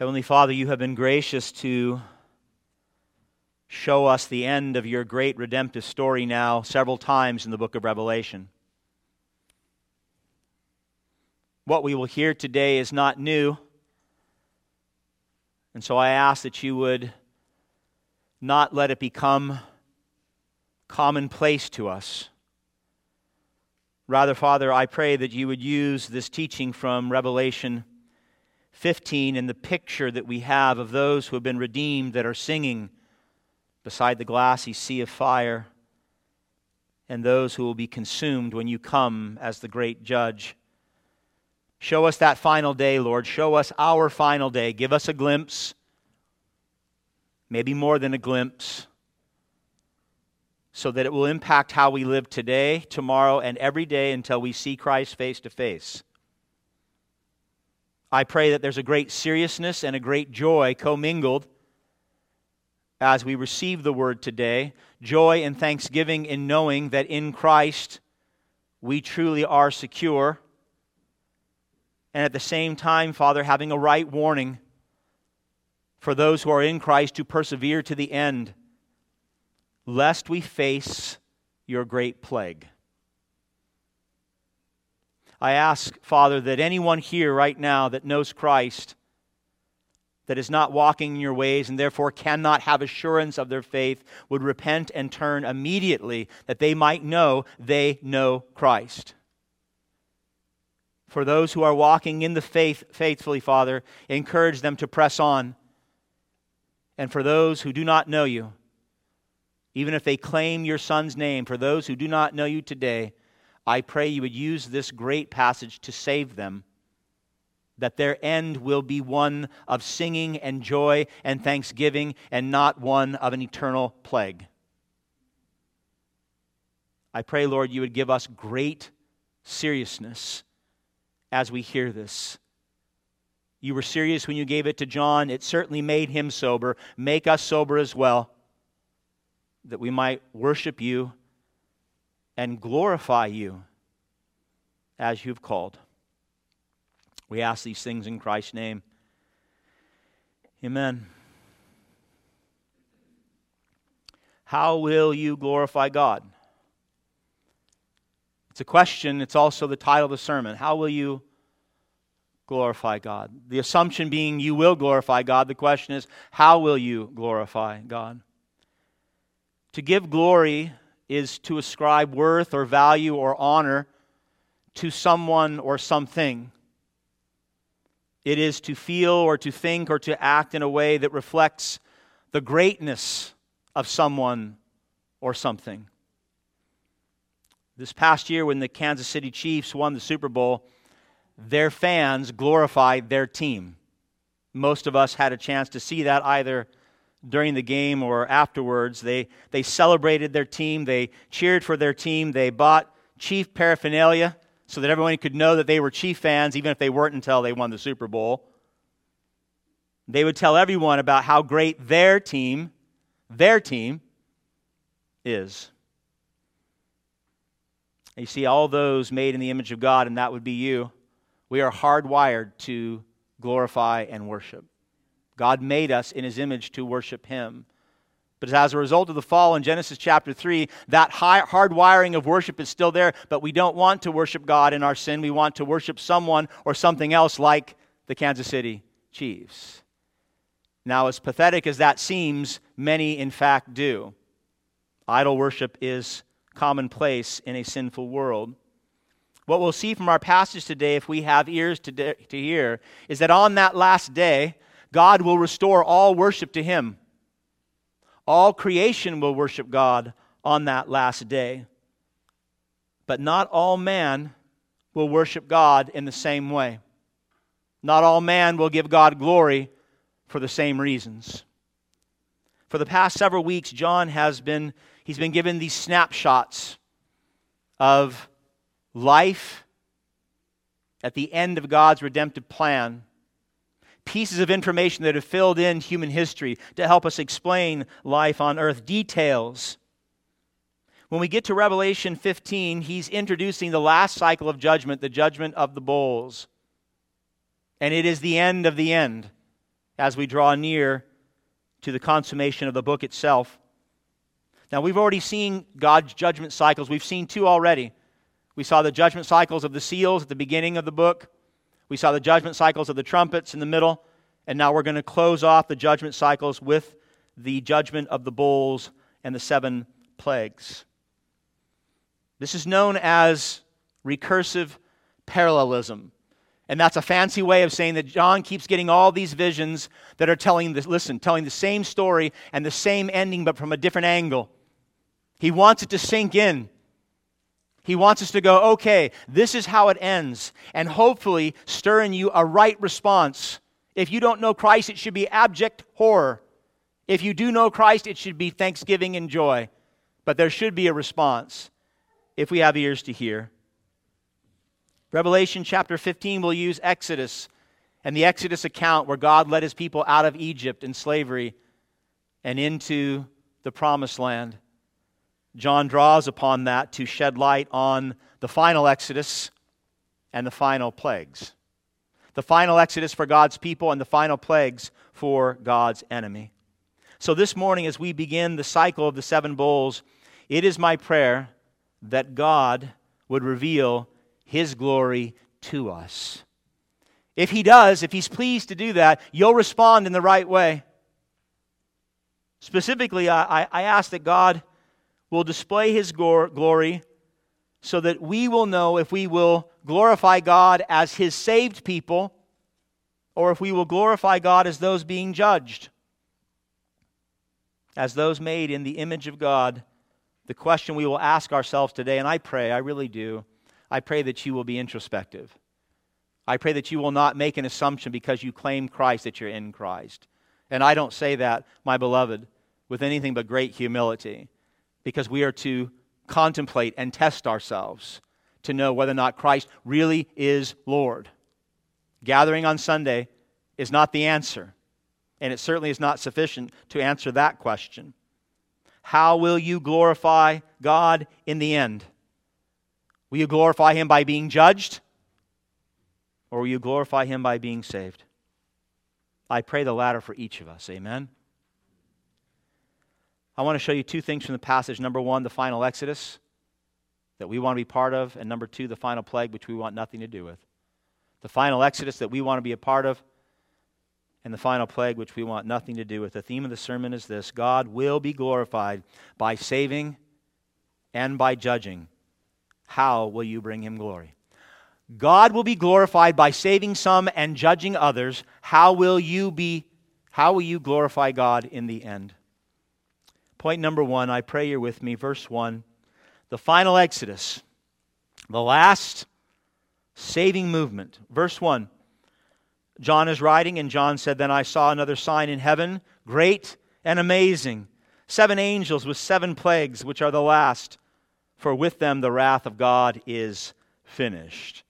Heavenly Father, you have been gracious to show us the end of your great redemptive story now several times in the book of Revelation. What we will hear today is not new. And so I ask that you would not let it become commonplace to us. Rather, Father, I pray that you would use this teaching from Revelation 15 in the picture that we have of those who have been redeemed that are singing beside the glassy sea of fire, and those who will be consumed when you come as the great judge. Show us that final day, Lord. Show us our final day. Give us a glimpse, maybe more than a glimpse, so that it will impact how we live today, tomorrow, and every day until we see Christ face to face. I pray that there's a great seriousness and a great joy commingled as we receive the word today. Joy and thanksgiving in knowing that in Christ we truly are secure. And at the same time, Father, having a right warning for those who are in Christ to persevere to the end, lest we face your great plague. I ask, Father, that anyone here right now that knows Christ, that is not walking in your ways and therefore cannot have assurance of their faith, would repent and turn immediately, that they might know they know Christ. For those who are walking in the faith faithfully, Father, encourage them to press on. And for those who do not know you, even if they claim your Son's name, for those who do not know you today, I pray you would use this great passage to save them, that their end will be one of singing and joy and thanksgiving and not one of an eternal plague. I pray, Lord, you would give us great seriousness as we hear this. You were serious when you gave it to John. It certainly made him sober. Make us sober as well, that we might worship you and glorify you as you've called. We ask these things in Christ's name. Amen. How will you glorify God? It's a question, it's also the title of the sermon. How will you glorify God? The assumption being you will glorify God. The question is, how will you glorify God? To give glory is to ascribe worth or value or honor to someone or something. It is to feel or to think or to act in a way that reflects the greatness of someone or something. This past year, when the Kansas City Chiefs won the Super Bowl, their fans glorified their team. Most of us had a chance to see that either during the game or afterwards. They, they celebrated their team, they cheered for their team, they bought Chief paraphernalia so that everyone could know that they were Chief fans, even if they weren't until they won the Super Bowl. They would tell everyone about how great their team, their team, is. You see, all those made in the image of God, and that would be you, we are hardwired to glorify and worship. God made us in his image to worship him. But as a result of the fall in Genesis chapter 3, that hard wiring of worship is still there, but we don't want to worship God in our sin. We want to worship someone or something else like the Kansas City Chiefs. Now, as pathetic as that seems, many in fact do. Idol worship is commonplace in a sinful world. What we'll see from our passage today, if we have ears to, de- to hear, is that on that last day, God will restore all worship to him. All creation will worship God on that last day. But not all man will worship God in the same way. Not all man will give God glory for the same reasons. For the past several weeks, John has been, he's been given these snapshots of life at the end of God's redemptive plan pieces of information that have filled in human history to help us explain life on earth, details. When we get to Revelation 15, he's introducing the last cycle of judgment, the judgment of the bowls. And it is the end of the end. as we draw near to the consummation of the book itself. Now, we've already seen God's judgment cycles. We've seen two already. We saw the judgment cycles of the seals at the beginning of the book, we saw the judgment cycles of the trumpets in the middle, and now we're going to close off the judgment cycles with the judgment of the bowls and the seven plagues. This is known as recursive parallelism. And that's a fancy way of saying that John keeps getting all these visions that are telling this, listen, telling the same story and the same ending, but from a different angle. He wants it to sink in. He wants us to go, okay, this is how it ends, and hopefully stir in you a right response. If you don't know Christ, it should be abject horror. If you do know Christ, it should be thanksgiving and joy. But there should be a response if we have ears to hear. Revelation chapter 15 will use Exodus and the Exodus account where God led his people out of Egypt in slavery and into the promised land. John draws upon that to shed light on the final Exodus and the final plagues. The final Exodus for God's people and the final plagues for God's enemy. So, this morning, as we begin the cycle of the seven bowls, it is my prayer that God would reveal his glory to us. If he does, if he's pleased to do that, you'll respond in the right way. Specifically, I, I ask that God will display his glory so that we will know if we will glorify God as his saved people or if we will glorify God as those being judged, as those made in the image of God. The question we will ask ourselves today, and I pray, I really do, I pray that you will be introspective. I pray that you will not make an assumption because you claim Christ that you're in Christ. And I don't say that, my beloved, with anything but great humility, because we are to contemplate and test ourselves to know whether or not Christ really is Lord. Gathering on Sunday is not the answer, and it certainly is not sufficient to answer that question. How will you glorify God in the end? Will you glorify him by being judged? Or will you glorify him by being saved? I pray the latter for each of us. Amen. I want to show you two things from the passage. Number one, the final Exodus that we want to be part of, and number two, the final plague, which we want nothing to do with. The final Exodus that we want to be a part of, and the final plague, which we want nothing to do with. The theme of the sermon is this God will be glorified by saving and by judging how will you bring him glory? God will be glorified by saving some and judging others. How will you be how will you glorify God in the end? Point number 1, I pray you're with me verse 1. The final exodus. The last saving movement. Verse 1. John is writing, and John said, Then I saw another sign in heaven, great and amazing. Seven angels with seven plagues, which are the last for with them the wrath of God is finished.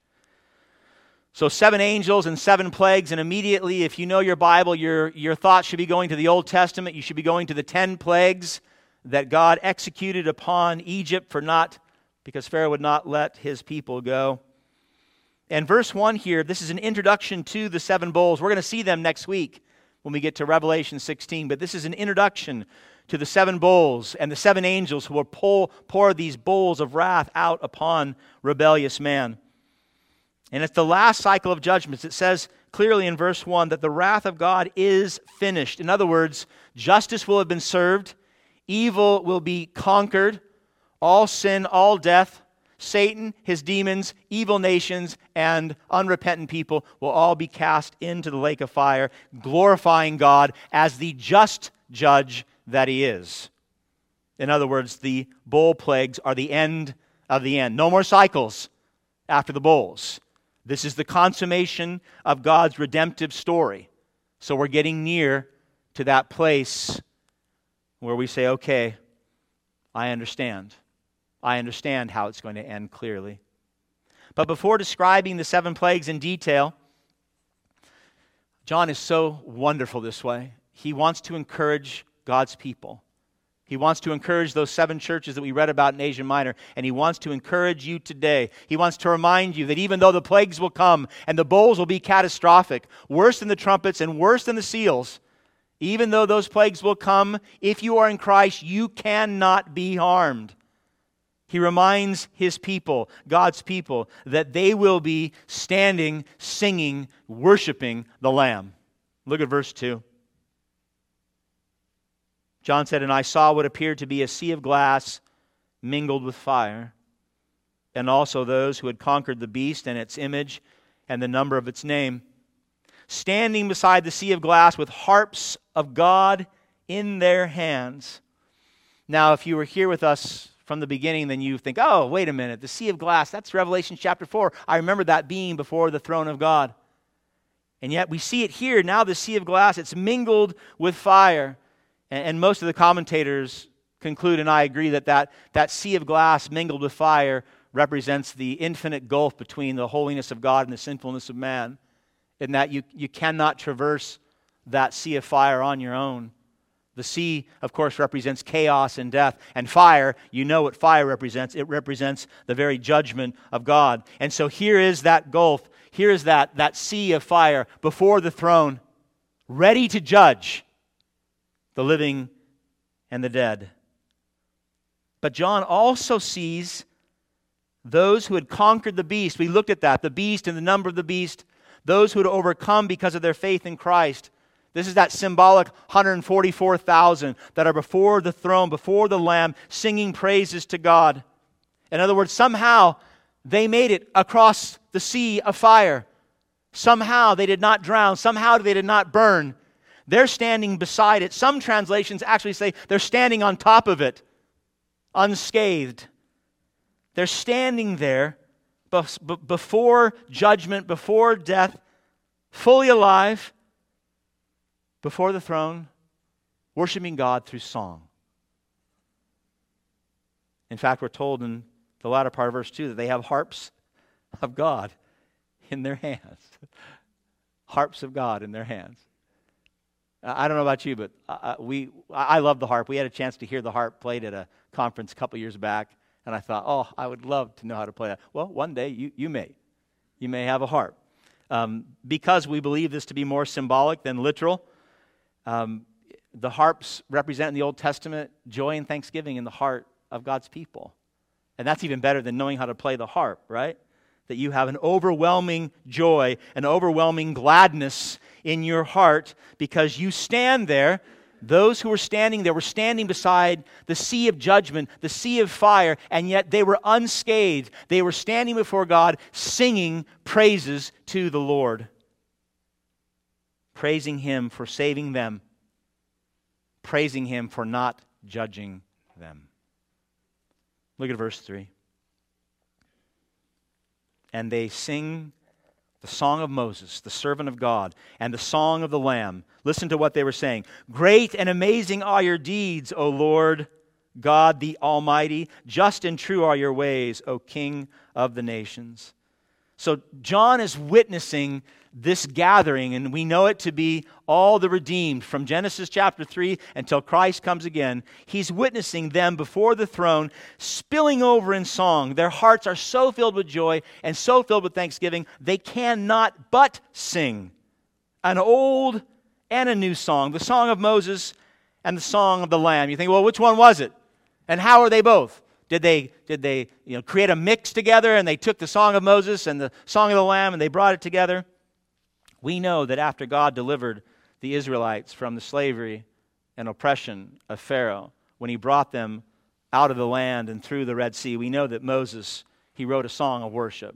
So, seven angels and seven plagues, and immediately, if you know your Bible, your, your thoughts should be going to the Old Testament. You should be going to the ten plagues that God executed upon Egypt for not, because Pharaoh would not let his people go. And verse 1 here, this is an introduction to the seven bowls. We're going to see them next week when we get to Revelation 16, but this is an introduction to the seven bowls and the seven angels who will pour, pour these bowls of wrath out upon rebellious man. And it's the last cycle of judgments. It says clearly in verse 1 that the wrath of God is finished. In other words, justice will have been served, evil will be conquered, all sin, all death, Satan, his demons, evil nations, and unrepentant people will all be cast into the lake of fire, glorifying God as the just judge that he is. In other words, the bowl plagues are the end of the end. No more cycles after the bowls. This is the consummation of God's redemptive story. So we're getting near to that place where we say, okay, I understand. I understand how it's going to end clearly. But before describing the seven plagues in detail, John is so wonderful this way. He wants to encourage God's people. He wants to encourage those seven churches that we read about in Asia Minor, and he wants to encourage you today. He wants to remind you that even though the plagues will come and the bowls will be catastrophic, worse than the trumpets and worse than the seals, even though those plagues will come, if you are in Christ, you cannot be harmed. He reminds his people, God's people, that they will be standing, singing, worshiping the Lamb. Look at verse 2. John said, And I saw what appeared to be a sea of glass mingled with fire, and also those who had conquered the beast and its image and the number of its name, standing beside the sea of glass with harps of God in their hands. Now, if you were here with us from the beginning, then you think, oh, wait a minute, the sea of glass, that's Revelation chapter 4. I remember that being before the throne of God. And yet we see it here. Now, the sea of glass, it's mingled with fire. And, and most of the commentators conclude, and I agree, that, that that sea of glass mingled with fire represents the infinite gulf between the holiness of God and the sinfulness of man, in that you, you cannot traverse that sea of fire on your own. The sea, of course, represents chaos and death. And fire, you know what fire represents. It represents the very judgment of God. And so here is that gulf. Here is that, that sea of fire before the throne, ready to judge the living and the dead. But John also sees those who had conquered the beast. We looked at that the beast and the number of the beast, those who had overcome because of their faith in Christ. This is that symbolic 144,000 that are before the throne, before the Lamb, singing praises to God. In other words, somehow they made it across the sea of fire. Somehow they did not drown. Somehow they did not burn. They're standing beside it. Some translations actually say they're standing on top of it, unscathed. They're standing there before judgment, before death, fully alive, before the throne, worshiping God through song. In fact, we're told in the latter part of verse 2 that they have harps of God in their hands. harps of God in their hands. I don't know about you, but uh, uh, we, I love the harp. We had a chance to hear the harp played at a conference a couple years back, and I thought, oh, I would love to know how to play that. Well, one day you, you may. You may have a harp. Um, because we believe this to be more symbolic than literal, um, the harps represent in the Old Testament joy and thanksgiving in the heart of God's people. And that's even better than knowing how to play the harp, right? That you have an overwhelming joy, an overwhelming gladness in your heart because you stand there. Those who were standing there were standing beside the sea of judgment, the sea of fire, and yet they were unscathed. They were standing before God singing praises to the Lord, praising Him for saving them, praising Him for not judging them. Look at verse 3. And they sing the song of Moses, the servant of God, and the song of the Lamb. Listen to what they were saying. Great and amazing are your deeds, O Lord God the Almighty. Just and true are your ways, O King of the nations. So John is witnessing this gathering, and we know it to be all the redeemed from Genesis chapter 3 until Christ comes again. He's witnessing them before the throne, spilling over in song. Their hearts are so filled with joy and so filled with thanksgiving, they cannot but sing an old and a new song the song of Moses and the song of the Lamb. You think, well, which one was it? And how are they both? Did they, did they you know, create a mix together and they took the song of Moses and the song of the Lamb and they brought it together? We know that after God delivered the Israelites from the slavery and oppression of Pharaoh, when he brought them out of the land and through the Red Sea, we know that Moses, he wrote a song of worship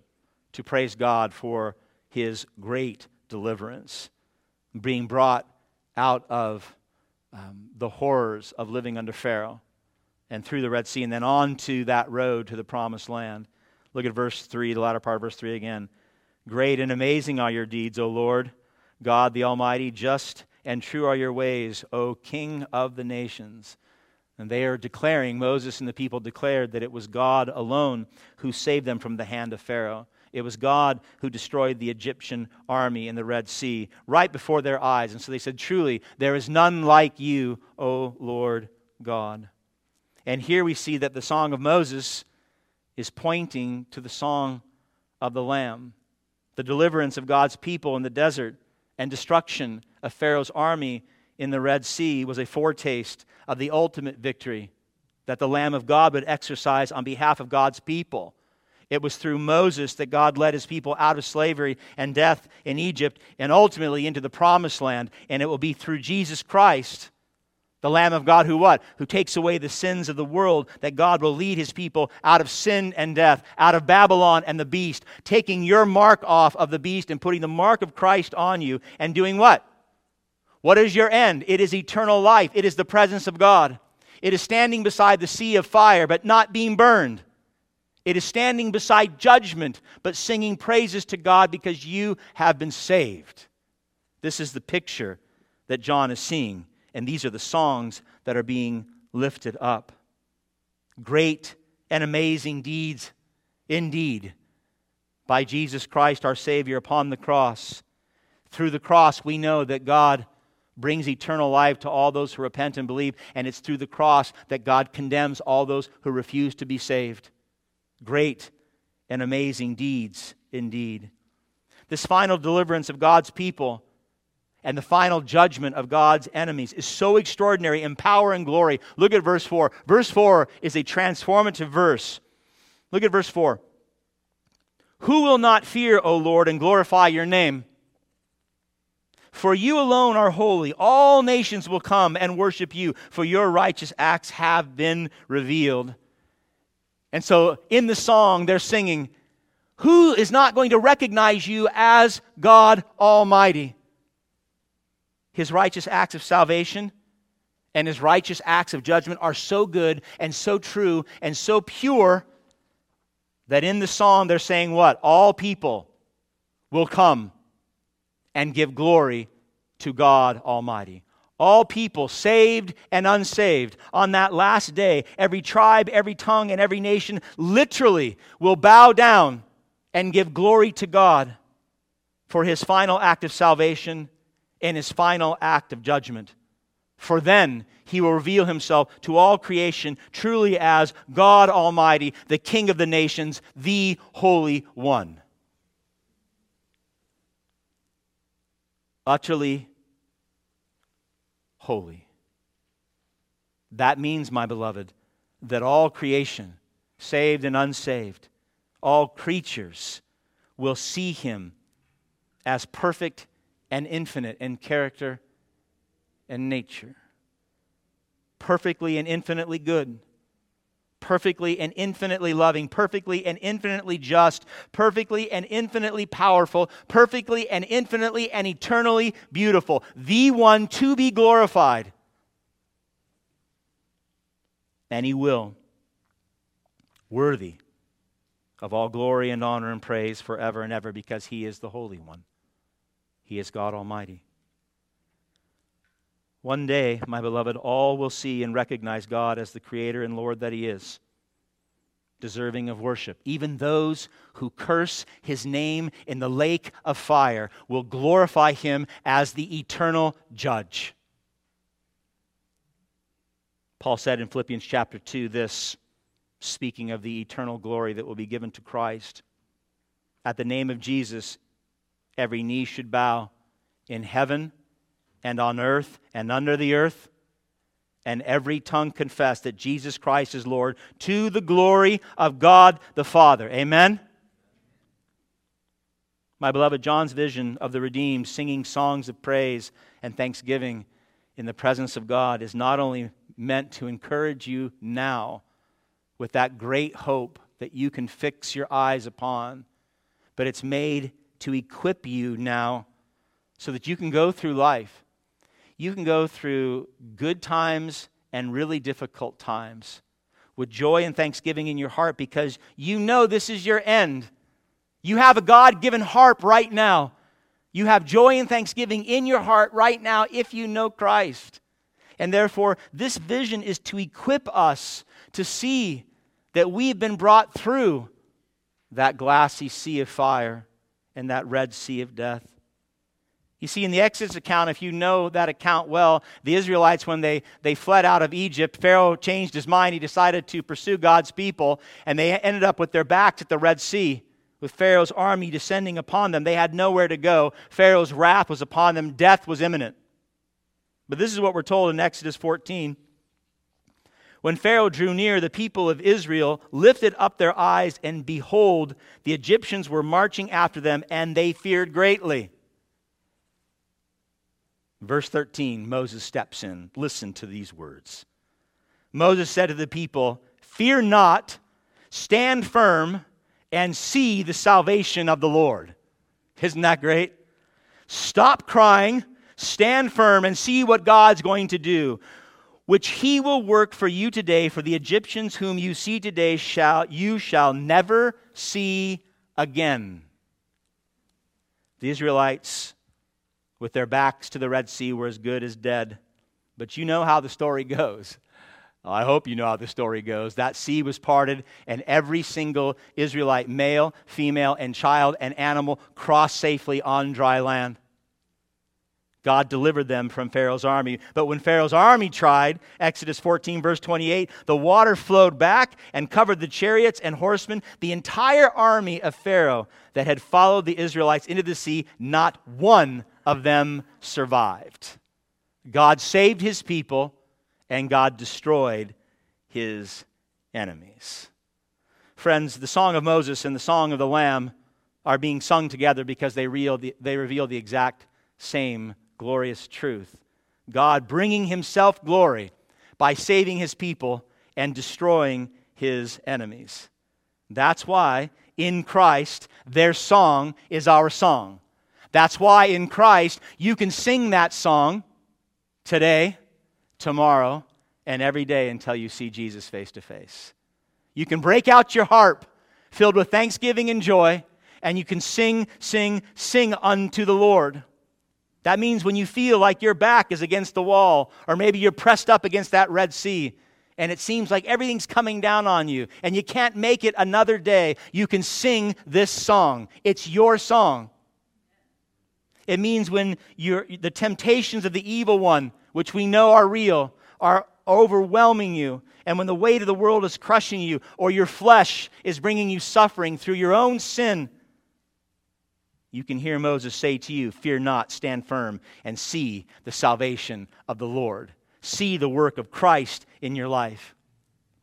to praise God for his great deliverance, being brought out of um, the horrors of living under Pharaoh and through the Red Sea, and then on to that road to the promised land. Look at verse 3, the latter part of verse 3 again. Great and amazing are your deeds, O Lord, God the Almighty. Just and true are your ways, O King of the nations. And they are declaring, Moses and the people declared that it was God alone who saved them from the hand of Pharaoh. It was God who destroyed the Egyptian army in the Red Sea right before their eyes. And so they said, Truly, there is none like you, O Lord God. And here we see that the song of Moses is pointing to the song of the Lamb, the deliverance of God's people in the desert and destruction of Pharaoh's army in the Red Sea was a foretaste of the ultimate victory that the Lamb of God would exercise on behalf of God's people. It was through Moses that God led his people out of slavery and death in Egypt and ultimately into the promised land. And it will be through Jesus Christ, the Lamb of God, who what? Who takes away the sins of the world, that God will lead his people out of sin and death, out of Babylon and the beast, taking your mark off of the beast and putting the mark of Christ on you and doing what? What is your end? It is eternal life. It is the presence of God. It is standing beside the sea of fire, but not being burned. It is standing beside judgment, but singing praises to God because you have been saved. This is the picture that John is seeing, and these are the songs that are being lifted up. Great and amazing deeds, indeed, by Jesus Christ our Savior upon the cross. Through the cross, we know that God brings eternal life to all those who repent and believe, and it's through the cross that God condemns all those who refuse to be saved. Great and amazing deeds indeed. This final deliverance of God's people and the final judgment of God's enemies is so extraordinary in power and glory. Look at verse 4. Verse 4 is a transformative verse. Look at verse 4. Who will not fear, O Lord, and glorify your name? For you alone are holy. All nations will come and worship you, for your righteous acts have been revealed. And so in the song, they're singing, Who is not going to recognize you as God Almighty? His righteous acts of salvation and his righteous acts of judgment are so good and so true and so pure that in the psalm they're saying what? All people will come and give glory to God Almighty. All people, saved and unsaved, on that last day, every tribe, every tongue, and every nation literally will bow down and give glory to God for his final act of salvation and his final act of judgment. For then he will reveal himself to all creation truly as God Almighty, the King of the nations, the Holy One. utterly holy. That means, my beloved, that all creation, saved and unsaved, all creatures will see him as perfect and infinite in character and nature, perfectly and infinitely good. Perfectly and infinitely loving, perfectly and infinitely just, perfectly and infinitely powerful, perfectly and infinitely and eternally beautiful, the one to be glorified. And he will, worthy of all glory and honor and praise forever and ever, because he is the Holy One. He is God Almighty. One day, my beloved, all will see and recognize God as the Creator and Lord that He is, deserving of worship. Even those who curse His name in the lake of fire will glorify Him as the eternal judge. Paul said in Philippians chapter 2 this, speaking of the eternal glory that will be given to Christ. At the name of Jesus, every knee should bow in heaven and on earth and under the earth, and every tongue confess that Jesus Christ is Lord to the glory of God the Father. Amen? My beloved, John's vision of the redeemed singing songs of praise and thanksgiving in the presence of God is not only meant to encourage you now with that great hope that you can fix your eyes upon, but it's made to equip you now so that you can go through life you can go through good times and really difficult times with joy and thanksgiving in your heart because you know this is your end. You have a God given harp right now. You have joy and thanksgiving in your heart right now if you know Christ. And therefore, this vision is to equip us to see that we've been brought through that glassy sea of fire and that red sea of death. You see, in the Exodus account, if you know that account well, the Israelites, when they, they fled out of Egypt, Pharaoh changed his mind. He decided to pursue God's people, and they ended up with their backs at the Red Sea, with Pharaoh's army descending upon them. They had nowhere to go. Pharaoh's wrath was upon them, death was imminent. But this is what we're told in Exodus 14. When Pharaoh drew near, the people of Israel lifted up their eyes, and behold, the Egyptians were marching after them, and they feared greatly. Verse 13, Moses steps in. Listen to these words. Moses said to the people, Fear not, stand firm, and see the salvation of the Lord. Isn't that great? Stop crying, stand firm, and see what God's going to do, which he will work for you today. For the Egyptians whom you see today shall you shall never see again. The Israelites with their backs to the Red Sea were as good as dead. But you know how the story goes. I hope you know how the story goes. That sea was parted, and every single Israelite, male, female, and child and animal, crossed safely on dry land. God delivered them from Pharaoh's army. But when Pharaoh's army tried, Exodus 14, verse 28, the water flowed back and covered the chariots and horsemen. The entire army of Pharaoh that had followed the Israelites into the sea, not one of them survived. God saved his people, and God destroyed his enemies. Friends, the Song of Moses and the Song of the Lamb are being sung together because they reveal the, they reveal the exact same glorious truth. God bringing himself glory by saving his people and destroying his enemies. That's why in Christ their song is our song. That's why in Christ you can sing that song today, tomorrow, and every day until you see Jesus face to face. You can break out your harp filled with thanksgiving and joy, and you can sing, sing, sing unto the Lord. That means when you feel like your back is against the wall, or maybe you're pressed up against that Red Sea, and it seems like everything's coming down on you, and you can't make it another day, you can sing this song. It's your song. It means when the temptations of the evil one, which we know are real, are overwhelming you, and when the weight of the world is crushing you, or your flesh is bringing you suffering through your own sin, you can hear Moses say to you, Fear not, stand firm, and see the salvation of the Lord. See the work of Christ in your life.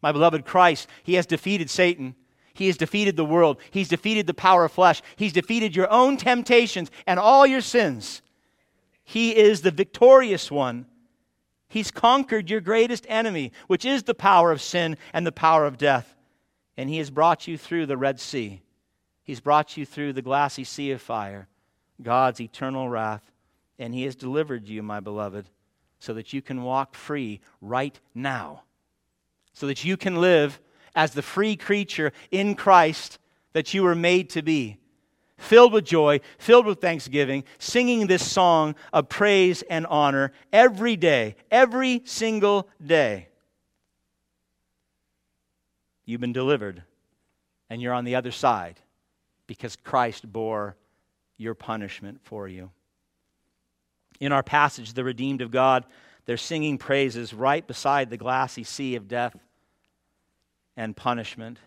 My beloved Christ, He has defeated Satan. He has defeated the world. He's defeated the power of flesh. He's defeated your own temptations and all your sins. He is the victorious one. He's conquered your greatest enemy, which is the power of sin and the power of death. And He has brought you through the Red Sea. He's brought you through the glassy sea of fire, God's eternal wrath. And He has delivered you, my beloved, so that you can walk free right now, so that you can live as the free creature in Christ that you were made to be. Filled with joy, filled with thanksgiving, singing this song of praise and honor every day, every single day. You've been delivered, and you're on the other side because Christ bore your punishment for you. In our passage, the redeemed of God, they're singing praises right beside the glassy sea of death and punishment.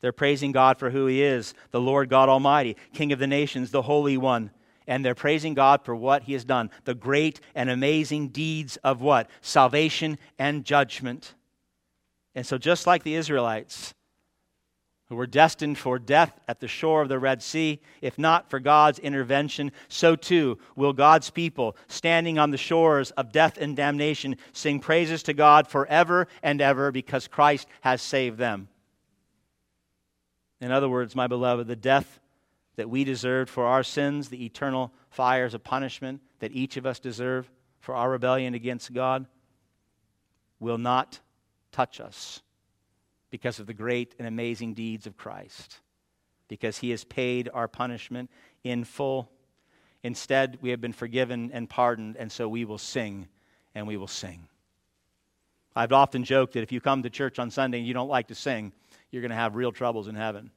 They're praising God for who He is, the Lord God Almighty, King of the nations, the Holy One. And they're praising God for what He has done, the great and amazing deeds of what? Salvation and judgment. And so, just like the Israelites, who were destined for death at the shore of the Red Sea, if not for God's intervention, so too will God's people, standing on the shores of death and damnation, sing praises to God forever and ever because Christ has saved them. In other words, my beloved, the death that we deserved for our sins, the eternal fires of punishment that each of us deserve for our rebellion against God, will not touch us because of the great and amazing deeds of Christ, because he has paid our punishment in full. Instead, we have been forgiven and pardoned, and so we will sing and we will sing. I've often joked that if you come to church on Sunday and you don't like to sing, you're going to have real troubles in heaven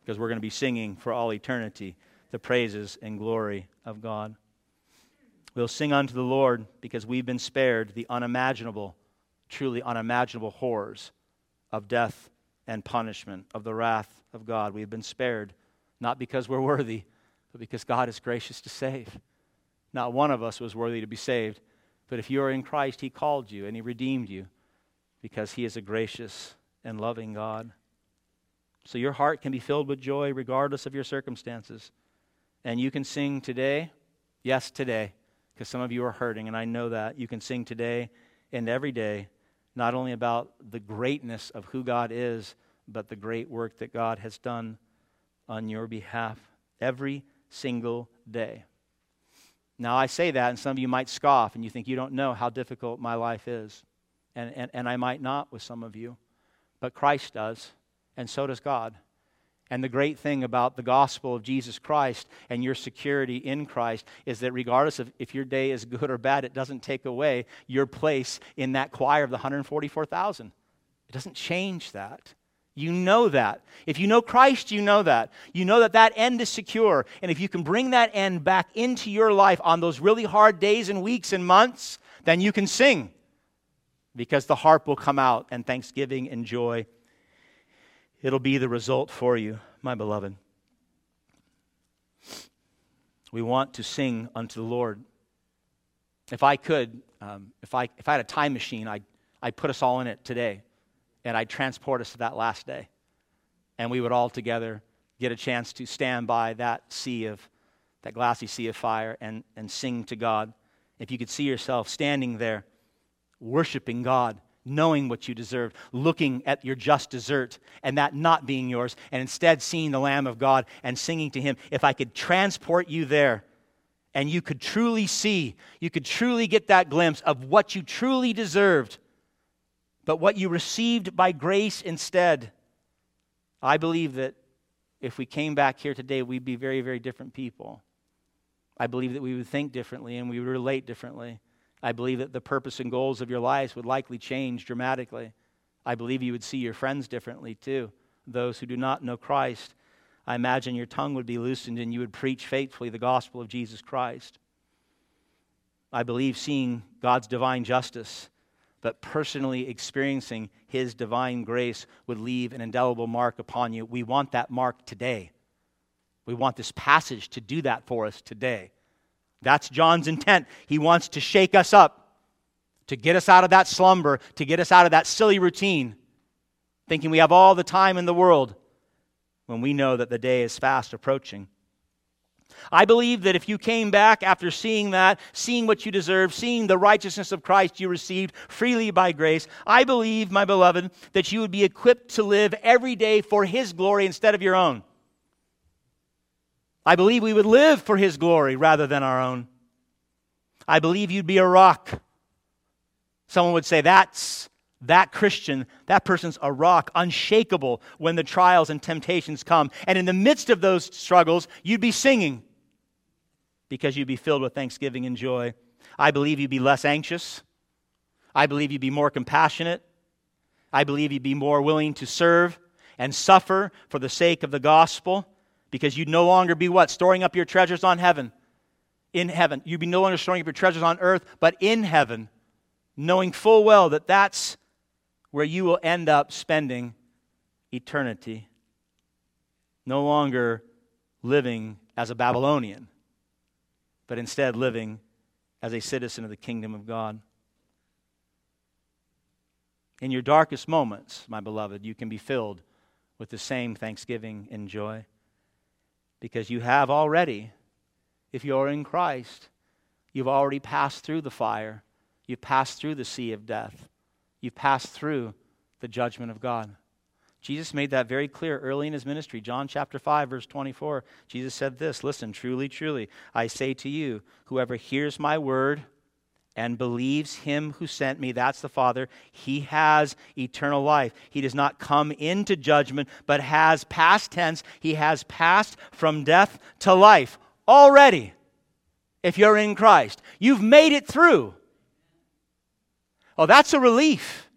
because we're going to be singing for all eternity the praises and glory of God. We'll sing unto the Lord because we've been spared the unimaginable, truly unimaginable horrors of death and punishment, of the wrath of God. We've been spared, not because we're worthy, but because God is gracious to save. Not one of us was worthy to be saved, but if you are in Christ, He called you and He redeemed you because He is a gracious and loving God. So your heart can be filled with joy regardless of your circumstances. And you can sing today, yes, today, because some of you are hurting, and I know that. You can sing today and every day, not only about the greatness of who God is, but the great work that God has done on your behalf every single day. Now, I say that, and some of you might scoff, and you think you don't know how difficult my life is. And, and, and I might not with some of you, but Christ does, and so does God. And the great thing about the gospel of Jesus Christ and your security in Christ is that regardless of if your day is good or bad, it doesn't take away your place in that choir of the 144,000. It doesn't change that. You know that. If you know Christ, you know that. You know that that end is secure. And if you can bring that end back into your life on those really hard days and weeks and months, then you can sing because the harp will come out and thanksgiving and joy. It'll be the result for you, my beloved. We want to sing unto the Lord. If I could, um, if, I, if I had a time machine, I'd, I'd put us all in it today and I'd transport us to that last day. And we would all together get a chance to stand by that sea of, that glassy sea of fire and, and sing to God. If you could see yourself standing there, worshiping God, knowing what you deserve, looking at your just desert and that not being yours, and instead seeing the Lamb of God and singing to Him, if I could transport you there and you could truly see, you could truly get that glimpse of what you truly deserved but what you received by grace instead. I believe that if we came back here today, we'd be very, very different people. I believe that we would think differently and we would relate differently. I believe that the purpose and goals of your lives would likely change dramatically. I believe you would see your friends differently too, those who do not know Christ. I imagine your tongue would be loosened and you would preach faithfully the gospel of Jesus Christ. I believe seeing God's divine justice but personally experiencing His divine grace would leave an indelible mark upon you. We want that mark today. We want this passage to do that for us today. That's John's intent. He wants to shake us up, to get us out of that slumber, to get us out of that silly routine, thinking we have all the time in the world when we know that the day is fast approaching. I believe that if you came back after seeing that, seeing what you deserve, seeing the righteousness of Christ you received freely by grace, I believe, my beloved, that you would be equipped to live every day for His glory instead of your own. I believe we would live for His glory rather than our own. I believe you'd be a rock. Someone would say, That's that Christian, that person's a rock, unshakable when the trials and temptations come. And in the midst of those struggles, you'd be singing because you'd be filled with thanksgiving and joy. I believe you'd be less anxious. I believe you'd be more compassionate. I believe you'd be more willing to serve and suffer for the sake of the gospel because you'd no longer be what? Storing up your treasures on heaven. In heaven. You'd be no longer storing up your treasures on earth, but in heaven, knowing full well that that's where you will end up spending eternity. No longer living as a Babylonian but instead living as a citizen of the kingdom of God. In your darkest moments, my beloved, you can be filled with the same thanksgiving and joy because you have already, if you're in Christ, you've already passed through the fire, you've passed through the sea of death, you've passed through the judgment of God. Jesus made that very clear early in his ministry. John chapter 5, verse 24. Jesus said this Listen, truly, truly, I say to you, whoever hears my word and believes him who sent me, that's the Father, he has eternal life. He does not come into judgment, but has past tense, he has passed from death to life already. If you're in Christ, you've made it through. Oh, that's a relief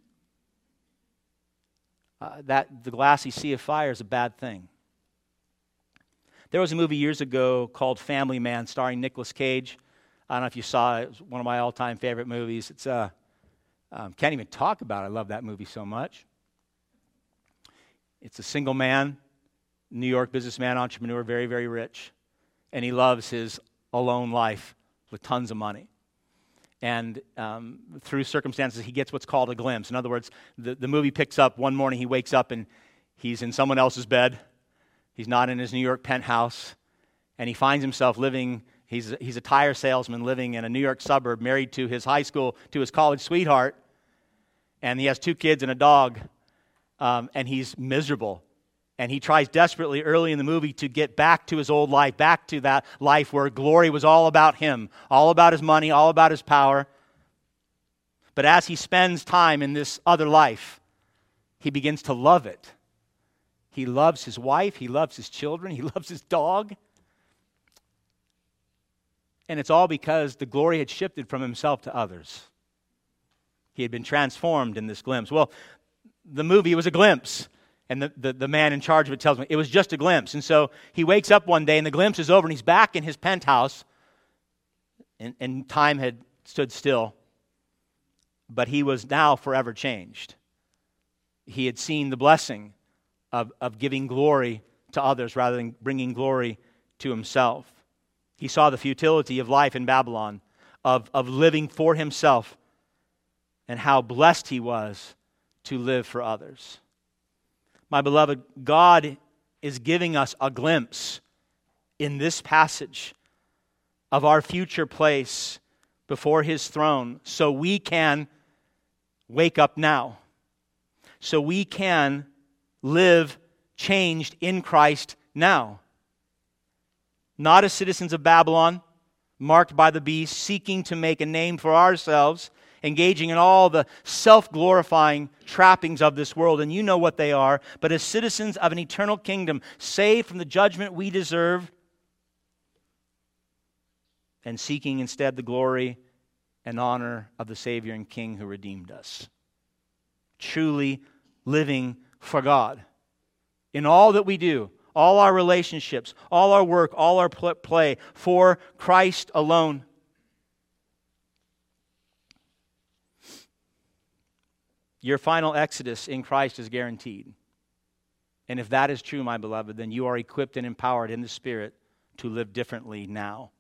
uh, that the glassy sea of fire is a bad thing. There was a movie years ago called Family Man starring Nicolas Cage. I don't know if you saw it. One of my all time favorite movies. It's, uh, um, can't even talk about it. I love that movie so much. It's a single man, New York businessman, entrepreneur, very, very rich. And he loves his alone life with tons of money. And um, through circumstances, he gets what's called a glimpse. In other words, the, the movie picks up one morning, he wakes up and he's in someone else's bed. He's not in his New York penthouse. And he finds himself living, he's, he's a tire salesman living in a New York suburb, married to his high school, to his college sweetheart. And he has two kids and a dog. Um, and he's miserable and he tries desperately early in the movie to get back to his old life, back to that life where glory was all about him, all about his money, all about his power. But as he spends time in this other life, he begins to love it. He loves his wife, he loves his children, he loves his dog. And it's all because the glory had shifted from himself to others. He had been transformed in this glimpse. Well, the movie was a glimpse. And the, the, the, man in charge of it tells me it was just a glimpse. And so he wakes up one day and the glimpse is over and he's back in his penthouse. And, and time had stood still. But he was now forever changed. He had seen the blessing of, of giving glory to others rather than bringing glory to himself. He saw the futility of life in Babylon, of, of living for himself, and how blessed he was to live for others. My beloved, God is giving us a glimpse in this passage of our future place before His throne so we can wake up now, so we can live changed in Christ now. Not as citizens of Babylon, marked by the beast, seeking to make a name for ourselves engaging in all the self glorifying trappings of this world, and you know what they are, but as citizens of an eternal kingdom, saved from the judgment we deserve, and seeking instead the glory and honor of the Savior and King who redeemed us. Truly living for God. In all that we do, all our relationships, all our work, all our play, for Christ alone. Your final exodus in Christ is guaranteed. And if that is true, my beloved, then you are equipped and empowered in the Spirit to live differently now.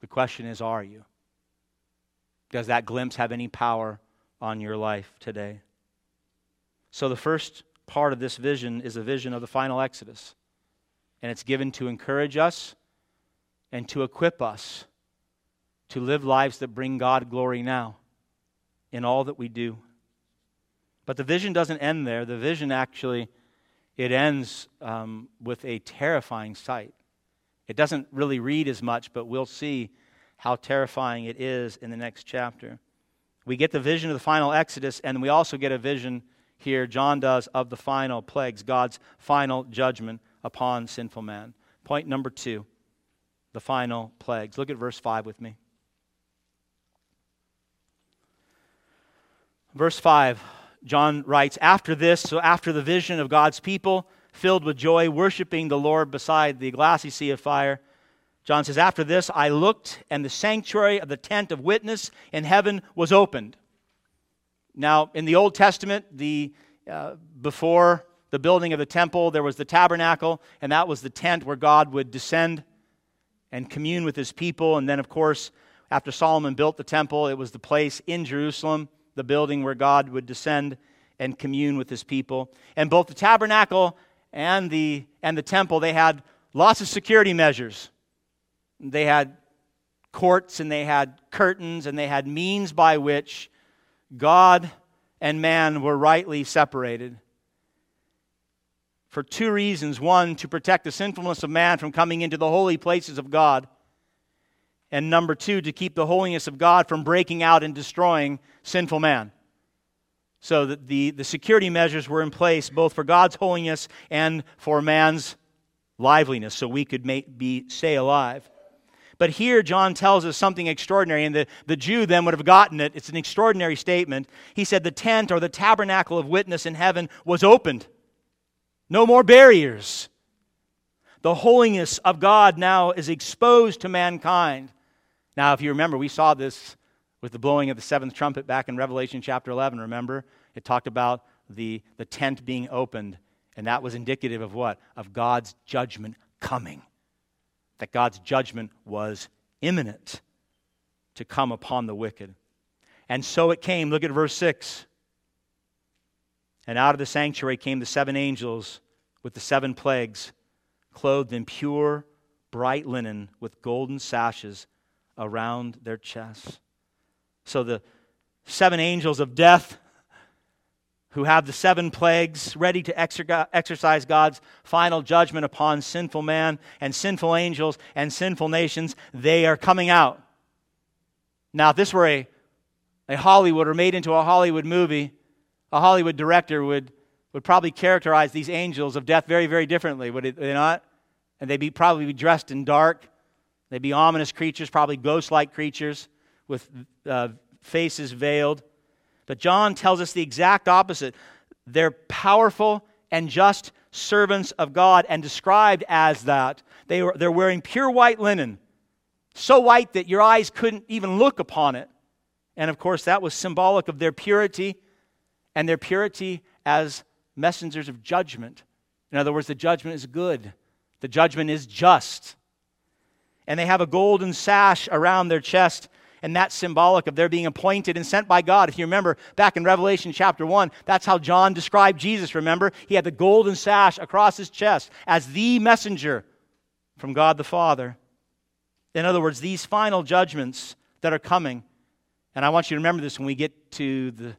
The question is are you? Does that glimpse have any power on your life today? So, the first part of this vision is a vision of the final exodus. And it's given to encourage us and to equip us to live lives that bring God glory now in all that we do. But the vision doesn't end there. The vision actually it ends um, with a terrifying sight. It doesn't really read as much, but we'll see how terrifying it is in the next chapter. We get the vision of the final Exodus, and we also get a vision here, John does, of the final plagues, God's final judgment upon sinful man. Point number two the final plagues. Look at verse 5 with me. Verse 5 John writes, After this, so after the vision of God's people filled with joy, worshiping the Lord beside the glassy sea of fire, John says, After this, I looked, and the sanctuary of the tent of witness in heaven was opened. Now, in the Old Testament, the, uh, before the building of the temple, there was the tabernacle, and that was the tent where God would descend and commune with his people. And then, of course, after Solomon built the temple, it was the place in Jerusalem the building where God would descend and commune with his people. And both the tabernacle and the, and the temple, they had lots of security measures. They had courts and they had curtains and they had means by which God and man were rightly separated. For two reasons. One, to protect the sinfulness of man from coming into the holy places of God and number two, to keep the holiness of God from breaking out and destroying sinful man. So that the, the security measures were in place both for God's holiness and for man's liveliness, so we could make, be, stay alive. But here, John tells us something extraordinary, and the, the Jew then would have gotten it. It's an extraordinary statement. He said, The tent or the tabernacle of witness in heaven was opened. No more barriers. The holiness of God now is exposed to mankind Now, if you remember, we saw this with the blowing of the seventh trumpet back in Revelation chapter 11. Remember? It talked about the, the tent being opened, and that was indicative of what? Of God's judgment coming. That God's judgment was imminent to come upon the wicked. And so it came. Look at verse 6. And out of the sanctuary came the seven angels with the seven plagues, clothed in pure, bright linen with golden sashes around their chests. So the seven angels of death who have the seven plagues ready to exercise God's final judgment upon sinful man and sinful angels and sinful nations, they are coming out. Now, if this were a, a Hollywood or made into a Hollywood movie, a Hollywood director would, would probably characterize these angels of death very, very differently, would they not? And they'd be, probably be dressed in dark. They'd be ominous creatures, probably ghost like creatures with uh, faces veiled. But John tells us the exact opposite. They're powerful and just servants of God and described as that. They were, they're wearing pure white linen, so white that your eyes couldn't even look upon it. And of course, that was symbolic of their purity and their purity as messengers of judgment. In other words, the judgment is good, the judgment is just. And they have a golden sash around their chest and that's symbolic of their being appointed and sent by God. If you remember back in Revelation chapter 1, that's how John described Jesus, remember? He had the golden sash across his chest as the messenger from God the Father. In other words, these final judgments that are coming, and I want you to remember this when we get to the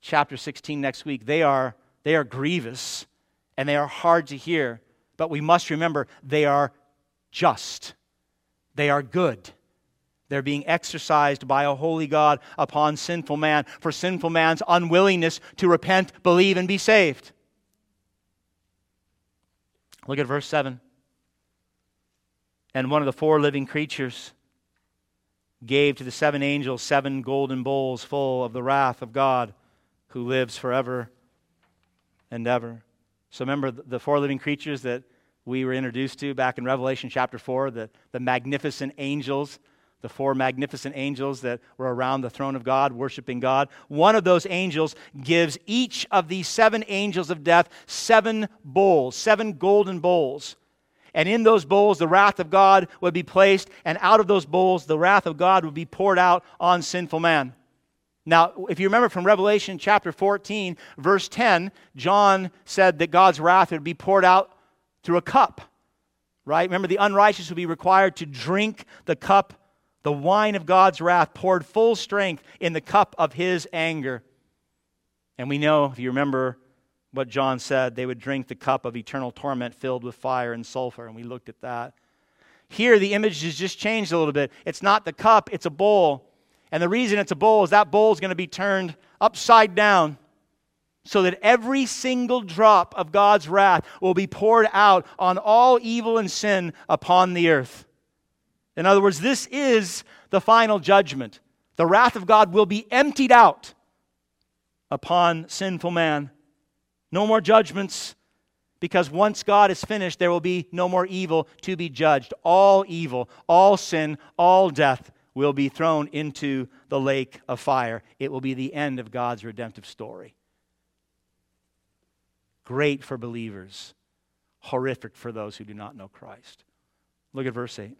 chapter 16 next week, they are, they are grievous and they are hard to hear, but we must remember they are just. They are good. They're being exercised by a holy God upon sinful man for sinful man's unwillingness to repent, believe, and be saved. Look at verse 7. And one of the four living creatures gave to the seven angels seven golden bowls full of the wrath of God who lives forever and ever. So remember the four living creatures that we were introduced to back in Revelation chapter 4, the, the magnificent angels the four magnificent angels that were around the throne of God, worshiping God. One of those angels gives each of these seven angels of death seven bowls, seven golden bowls. And in those bowls, the wrath of God would be placed, and out of those bowls, the wrath of God would be poured out on sinful man. Now, if you remember from Revelation chapter 14, verse 10, John said that God's wrath would be poured out through a cup, right? Remember, the unrighteous would be required to drink the cup the wine of God's wrath poured full strength in the cup of his anger. And we know, if you remember what John said, they would drink the cup of eternal torment filled with fire and sulfur. And we looked at that. Here, the image has just changed a little bit. It's not the cup, it's a bowl. And the reason it's a bowl is that bowl is going to be turned upside down so that every single drop of God's wrath will be poured out on all evil and sin upon the earth. In other words, this is the final judgment. The wrath of God will be emptied out upon sinful man. No more judgments, because once God is finished, there will be no more evil to be judged. All evil, all sin, all death will be thrown into the lake of fire. It will be the end of God's redemptive story. Great for believers, horrific for those who do not know Christ. Look at verse 8.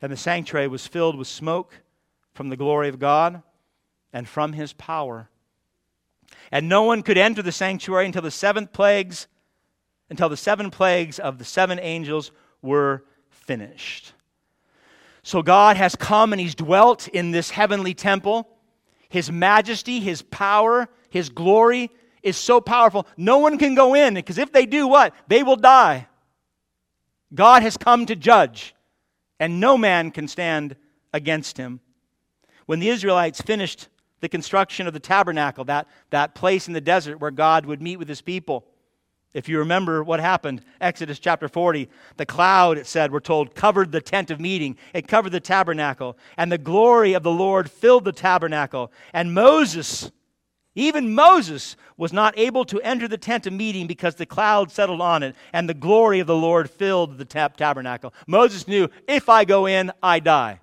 And the sanctuary was filled with smoke from the glory of God and from his power. And no one could enter the sanctuary until the seventh plagues, until the seven plagues of the seven angels were finished. So God has come and he's dwelt in this heavenly temple. His majesty, his power, his glory is so powerful. No one can go in because if they do what? They will die. God has come to judge and no man can stand against him. When the Israelites finished the construction of the tabernacle, that, that place in the desert where God would meet with his people, if you remember what happened, Exodus chapter 40, the cloud, it said, we're told, covered the tent of meeting. It covered the tabernacle. And the glory of the Lord filled the tabernacle. And Moses Even Moses was not able to enter the tent of meeting because the cloud settled on it and the glory of the Lord filled the tab- tabernacle. Moses knew if I go in, I die.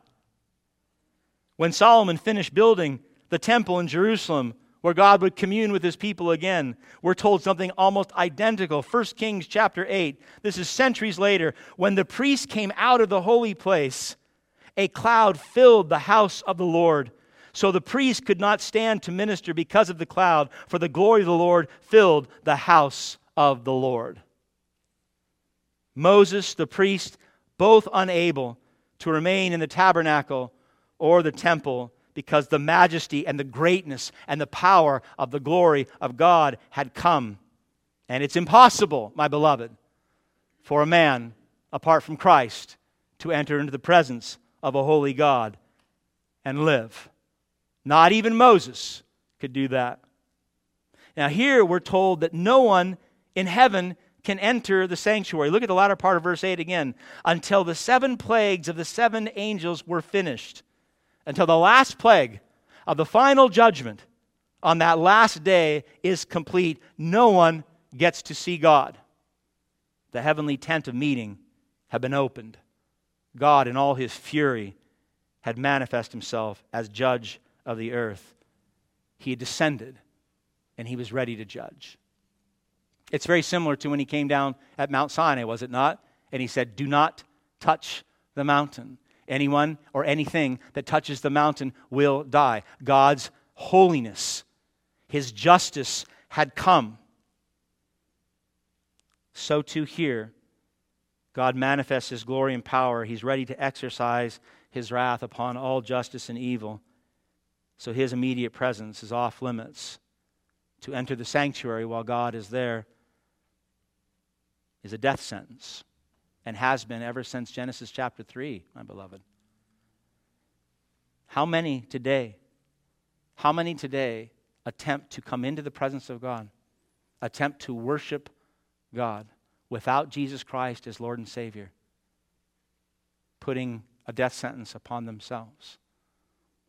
When Solomon finished building the temple in Jerusalem, where God would commune with his people again, we're told something almost identical. 1 Kings chapter 8. This is centuries later. When the priest came out of the holy place, a cloud filled the house of the Lord so the priest could not stand to minister because of the cloud, for the glory of the Lord filled the house of the Lord. Moses, the priest, both unable to remain in the tabernacle or the temple because the majesty and the greatness and the power of the glory of God had come. And it's impossible, my beloved, for a man apart from Christ to enter into the presence of a holy God and live. Not even Moses could do that. Now, here we're told that no one in heaven can enter the sanctuary. Look at the latter part of verse 8 again. Until the seven plagues of the seven angels were finished, until the last plague of the final judgment on that last day is complete, no one gets to see God. The heavenly tent of meeting had been opened. God, in all his fury, had manifest himself as judge of the earth, he had descended and he was ready to judge. It's very similar to when he came down at Mount Sinai, was it not? And he said, Do not touch the mountain. Anyone or anything that touches the mountain will die. God's holiness, his justice had come. So too here, God manifests his glory and power. He's ready to exercise his wrath upon all justice and evil. So his immediate presence is off limits. To enter the sanctuary while God is there is a death sentence and has been ever since Genesis chapter 3, my beloved. How many today, how many today attempt to come into the presence of God, attempt to worship God without Jesus Christ as Lord and Savior, putting a death sentence upon themselves?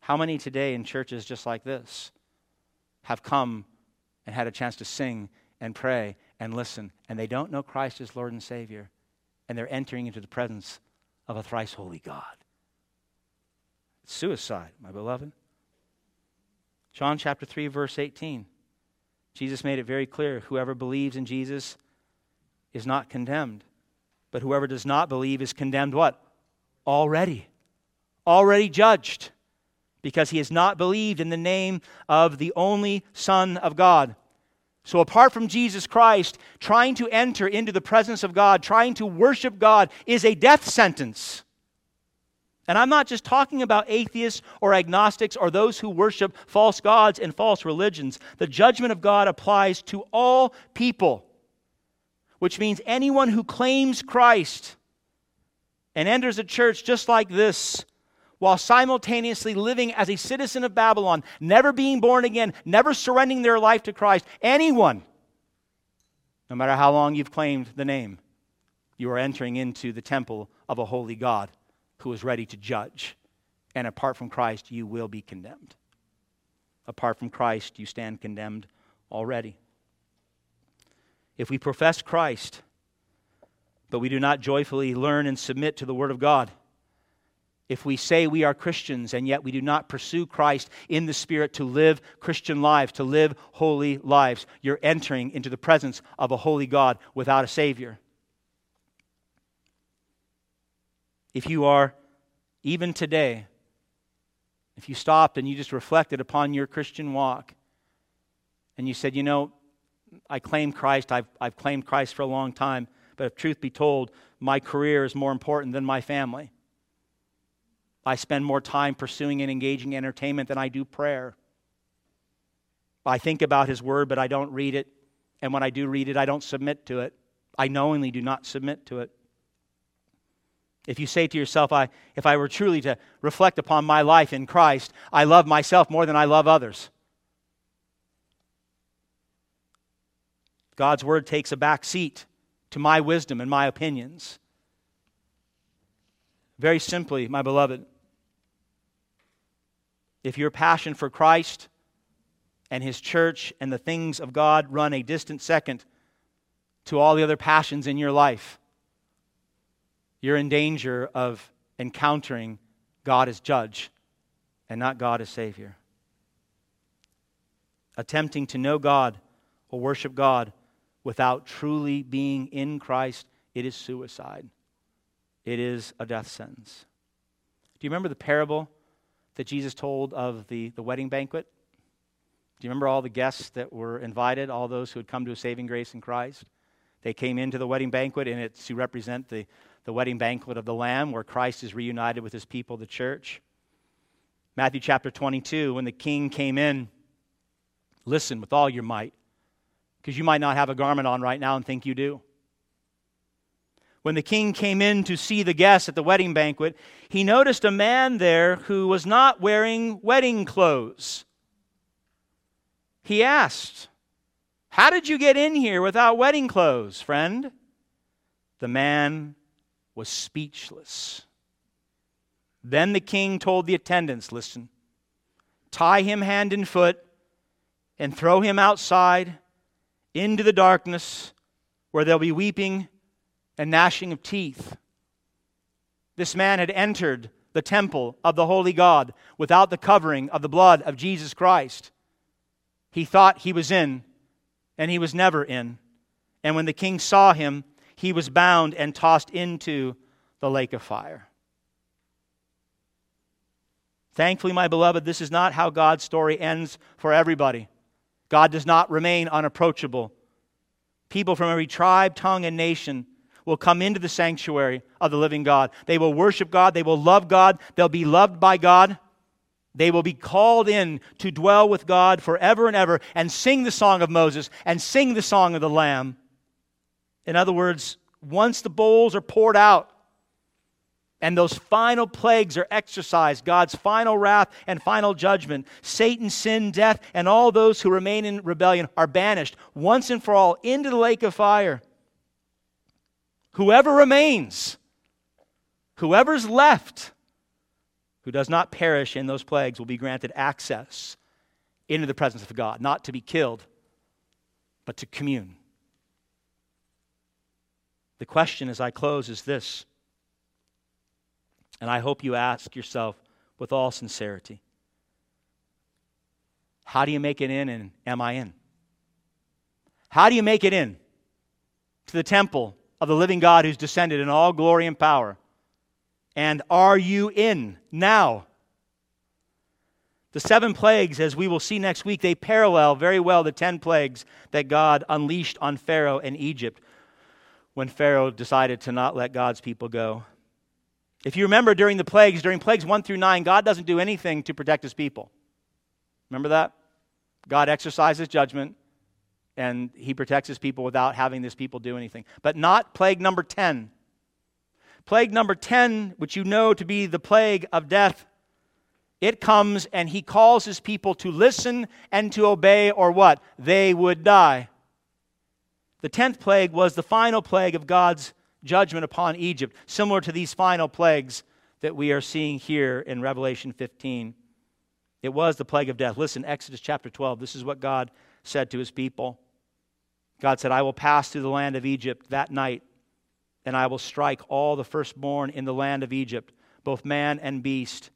How many today in churches just like this have come and had a chance to sing and pray and listen, and they don't know Christ as Lord and Savior, and they're entering into the presence of a thrice holy God? It's suicide, my beloved. John chapter 3, verse 18. Jesus made it very clear whoever believes in Jesus is not condemned. But whoever does not believe is condemned what? Already. Already judged because he has not believed in the name of the only Son of God. So, apart from Jesus Christ, trying to enter into the presence of God, trying to worship God, is a death sentence. And I'm not just talking about atheists or agnostics or those who worship false gods and false religions. The judgment of God applies to all people, which means anyone who claims Christ and enters a church just like this while simultaneously living as a citizen of Babylon, never being born again, never surrendering their life to Christ. Anyone, no matter how long you've claimed the name, you are entering into the temple of a holy God who is ready to judge. And apart from Christ, you will be condemned. Apart from Christ, you stand condemned already. If we profess Christ, but we do not joyfully learn and submit to the Word of God, if we say we are Christians and yet we do not pursue Christ in the Spirit to live Christian lives, to live holy lives, you're entering into the presence of a holy God without a Savior. If you are, even today, if you stopped and you just reflected upon your Christian walk and you said, you know, I claim Christ, I've, I've claimed Christ for a long time, but if truth be told, my career is more important than my family. I spend more time pursuing and engaging entertainment than I do prayer. I think about His Word, but I don't read it. And when I do read it, I don't submit to it. I knowingly do not submit to it. If you say to yourself, I, if I were truly to reflect upon my life in Christ, I love myself more than I love others. God's Word takes a back seat to my wisdom and my opinions. Very simply, my beloved, if your passion for Christ and his church and the things of God run a distant second to all the other passions in your life, you're in danger of encountering God as judge and not God as Savior. Attempting to know God or worship God without truly being in Christ, it is suicide. It is a death sentence. Do you remember the parable that Jesus told of the, the wedding banquet? Do you remember all the guests that were invited, all those who had come to a saving grace in Christ? They came into the wedding banquet, and it's to represent the, the wedding banquet of the Lamb, where Christ is reunited with his people, the church. Matthew chapter 22, when the king came in, listen with all your might, because you might not have a garment on right now and think you do. When the king came in to see the guests at the wedding banquet, he noticed a man there who was not wearing wedding clothes. He asked, How did you get in here without wedding clothes, friend? The man was speechless. Then the king told the attendants, Listen, tie him hand and foot and throw him outside into the darkness where there'll be weeping and gnashing of teeth. This man had entered the temple of the holy God without the covering of the blood of Jesus Christ. He thought he was in, and he was never in. And when the king saw him, he was bound and tossed into the lake of fire. Thankfully, my beloved, this is not how God's story ends for everybody. God does not remain unapproachable. People from every tribe, tongue, and nation will come into the sanctuary of the living God. They will worship God. They will love God. They'll be loved by God. They will be called in to dwell with God forever and ever and sing the song of Moses and sing the song of the Lamb. In other words, once the bowls are poured out and those final plagues are exercised, God's final wrath and final judgment, Satan, sin, death, and all those who remain in rebellion are banished once and for all into the lake of fire. Whoever remains, whoever's left, who does not perish in those plagues will be granted access into the presence of God, not to be killed, but to commune. The question as I close is this, and I hope you ask yourself with all sincerity How do you make it in, and am I in? How do you make it in to the temple of the living God who's descended in all glory and power? And are you in now? The seven plagues, as we will see next week, they parallel very well the ten plagues that God unleashed on Pharaoh and Egypt when Pharaoh decided to not let God's people go. If you remember during the plagues, during plagues 1 through 9, God doesn't do anything to protect his people. Remember that? God exercises judgment and he protects his people without having his people do anything. But not plague number 10. Plague number 10, which you know to be the plague of death, it comes and he calls his people to listen and to obey, or what? They would die. The 10th plague was the final plague of God's judgment upon Egypt, similar to these final plagues that we are seeing here in Revelation 15. It was the plague of death. Listen, Exodus chapter 12. This is what God said to his people. God said, I will pass through the land of Egypt that night, and I will strike all the firstborn in the land of Egypt, both man and beast,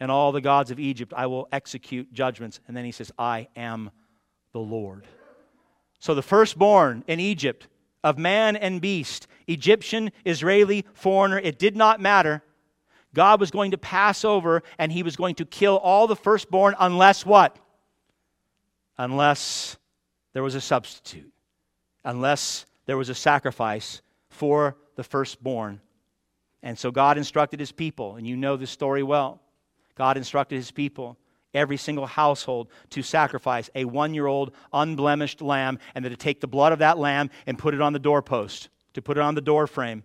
and all the gods of Egypt. I will execute judgments. And then he says, I am the Lord. So the firstborn in Egypt of man and beast, Egyptian, Israeli, foreigner, it did not matter. God was going to pass over and he was going to kill all the firstborn unless what? Unless there was a substitute, unless there was a sacrifice for the firstborn. And so God instructed his people, and you know this story well. God instructed his people, every single household, to sacrifice a one year old unblemished lamb, and then to take the blood of that lamb and put it on the doorpost, to put it on the doorframe.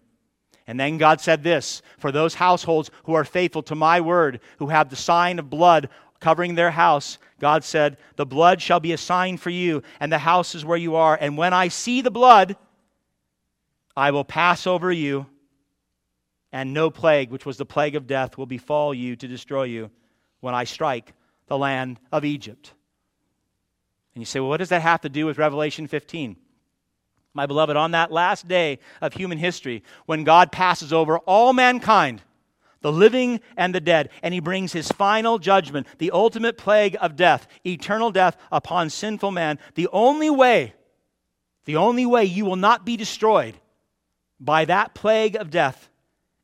And then God said this For those households who are faithful to my word, who have the sign of blood covering their house, God said, The blood shall be a sign for you, and the house is where you are. And when I see the blood, I will pass over you, and no plague, which was the plague of death, will befall you to destroy you when I strike the land of Egypt. And you say, well, what does that have to do with Revelation 15? My beloved, on that last day of human history, when God passes over all mankind, the living and the dead, and he brings his final judgment, the ultimate plague of death, eternal death upon sinful man, the only way, the only way you will not be destroyed by that plague of death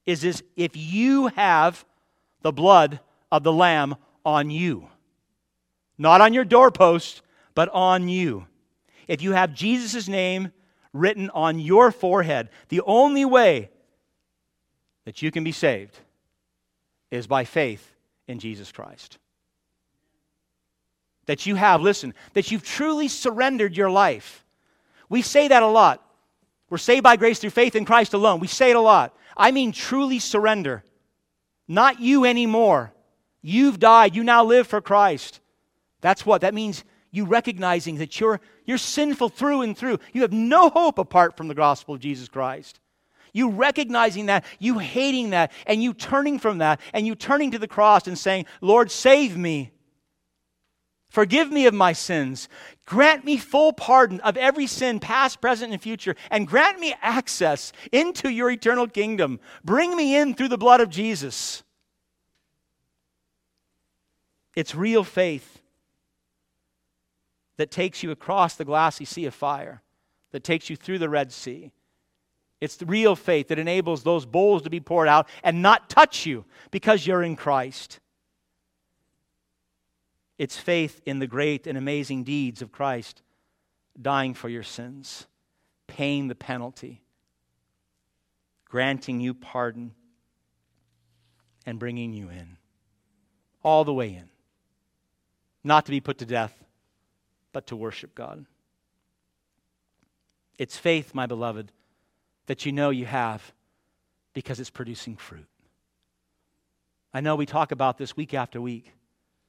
is this if you have the blood of the Lamb on you. Not on your doorpost, but on you. If you have Jesus' name written on your forehead, the only way that you can be saved is by faith in Jesus Christ. That you have, listen, that you've truly surrendered your life. We say that a lot. We're saved by grace through faith in Christ alone. We say it a lot. I mean, truly surrender. Not you anymore. You've died. You now live for Christ. That's what? That means you recognizing that you're, you're sinful through and through. You have no hope apart from the gospel of Jesus Christ. You recognizing that, you hating that, and you turning from that, and you turning to the cross and saying, Lord, save me. Forgive me of my sins. Grant me full pardon of every sin, past, present, and future, and grant me access into your eternal kingdom. Bring me in through the blood of Jesus. It's real faith that takes you across the glassy sea of fire, that takes you through the Red Sea it's the real faith that enables those bowls to be poured out and not touch you because you're in Christ. It's faith in the great and amazing deeds of Christ dying for your sins, paying the penalty, granting you pardon, and bringing you in. All the way in. Not to be put to death, but to worship God. It's faith, my beloved that you know you have because it's producing fruit. I know we talk about this week after week,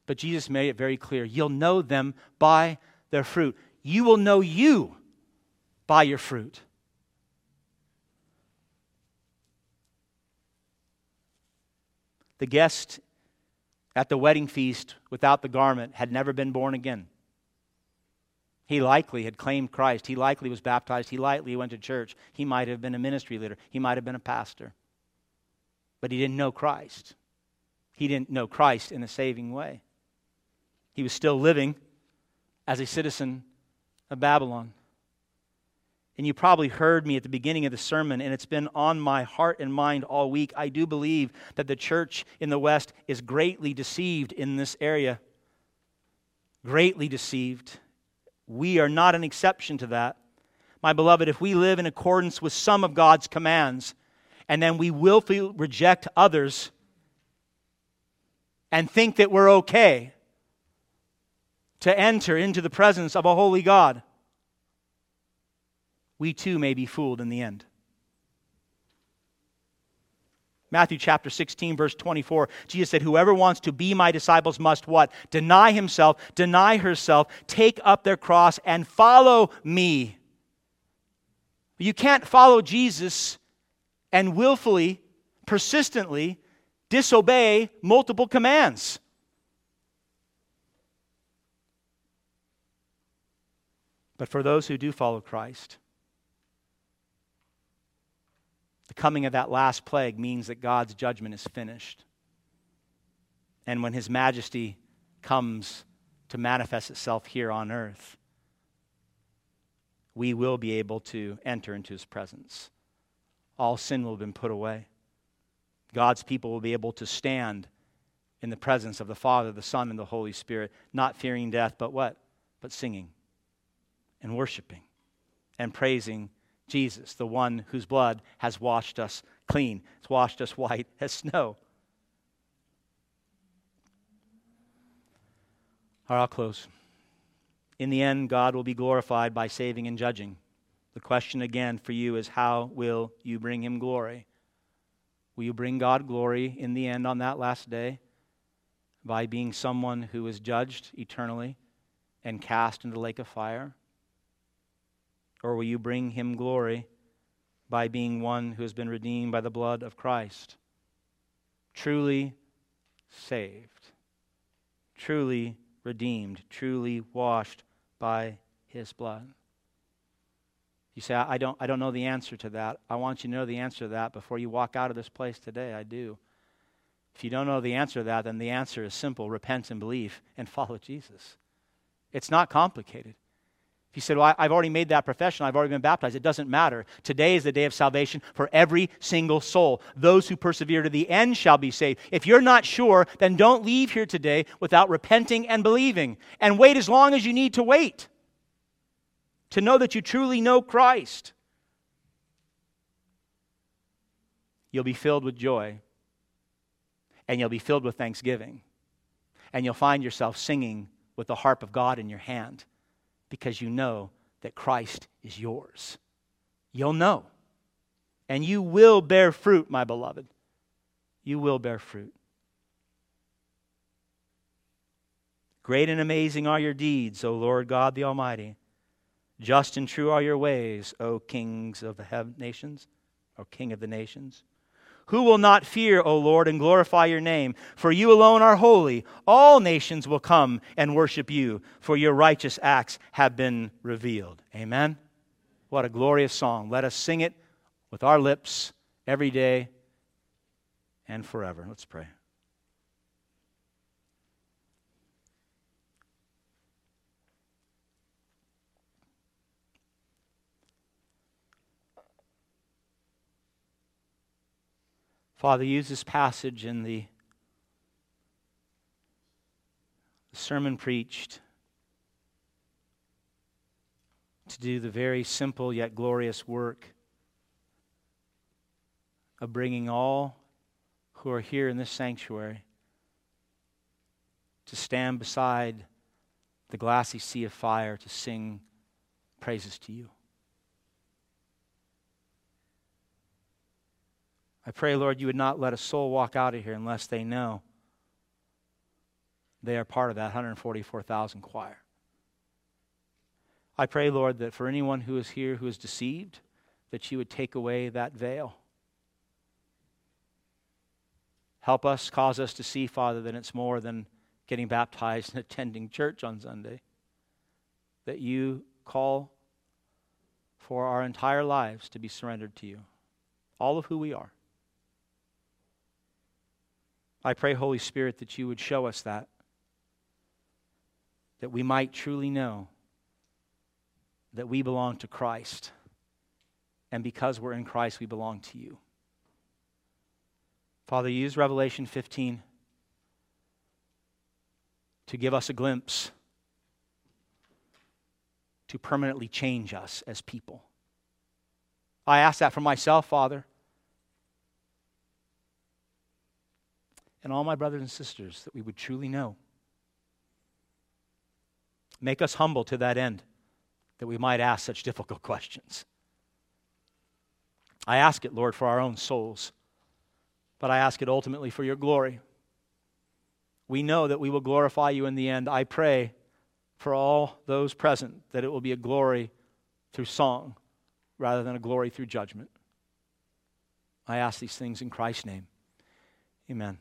but Jesus made it very clear. You'll know them by their fruit. You will know you by your fruit. The guest at the wedding feast without the garment had never been born again. He likely had claimed Christ. He likely was baptized. He likely went to church. He might have been a ministry leader. He might have been a pastor. But he didn't know Christ. He didn't know Christ in a saving way. He was still living as a citizen of Babylon. And you probably heard me at the beginning of the sermon, and it's been on my heart and mind all week. I do believe that the church in the West is greatly deceived in this area. Greatly deceived. We are not an exception to that. My beloved, if we live in accordance with some of God's commands and then we willfully reject others and think that we're okay to enter into the presence of a holy God, we too may be fooled in the end. Matthew chapter 16, verse 24, Jesus said, Whoever wants to be my disciples must what? Deny himself, deny herself, take up their cross, and follow me. You can't follow Jesus and willfully, persistently disobey multiple commands. But for those who do follow Christ, The coming of that last plague means that God's judgment is finished. And when His majesty comes to manifest itself here on earth, we will be able to enter into His presence. All sin will have been put away. God's people will be able to stand in the presence of the Father, the Son, and the Holy Spirit, not fearing death, but what? But singing and worshiping and praising Jesus, the one whose blood has washed us clean. It's washed us white as snow. All right, I'll close. In the end, God will be glorified by saving and judging. The question again for you is how will you bring him glory? Will you bring God glory in the end on that last day by being someone who is judged eternally and cast into the lake of fire? Or will you bring him glory by being one who has been redeemed by the blood of Christ? Truly saved, truly redeemed, truly washed by his blood. You say, I don't, I don't know the answer to that. I want you to know the answer to that before you walk out of this place today. I do. If you don't know the answer to that, then the answer is simple repent and believe and follow Jesus. It's not complicated. If you said, Well, I've already made that profession, I've already been baptized, it doesn't matter. Today is the day of salvation for every single soul. Those who persevere to the end shall be saved. If you're not sure, then don't leave here today without repenting and believing. And wait as long as you need to wait to know that you truly know Christ. You'll be filled with joy and you'll be filled with thanksgiving. And you'll find yourself singing with the harp of God in your hand because you know that Christ is yours. You'll know. And you will bear fruit, my beloved. You will bear fruit. Great and amazing are your deeds, O Lord God the Almighty. Just and true are your ways, O kings of the nations, O King of the nations. Who will not fear, O Lord, and glorify your name? For you alone are holy. All nations will come and worship you, for your righteous acts have been revealed. Amen. What a glorious song. Let us sing it with our lips every day and forever. Let's pray. Father, use this passage in the sermon preached to do the very simple yet glorious work of bringing all who are here in this sanctuary to stand beside the glassy sea of fire to sing praises to you. I pray, Lord, you would not let a soul walk out of here unless they know they are part of that 144,000 choir. I pray, Lord, that for anyone who is here who is deceived, that you would take away that veil. Help us, cause us to see, Father, that it's more than getting baptized and attending church on Sunday. That you call for our entire lives to be surrendered to you, all of who we are. I pray, Holy Spirit, that you would show us that, that we might truly know that we belong to Christ. And because we're in Christ, we belong to you. Father, use Revelation 15 to give us a glimpse, to permanently change us as people. I ask that for myself, Father. And all my brothers and sisters that we would truly know. Make us humble to that end, that we might ask such difficult questions. I ask it, Lord, for our own souls, but I ask it ultimately for your glory. We know that we will glorify you in the end. I pray for all those present that it will be a glory through song rather than a glory through judgment. I ask these things in Christ's name. Amen.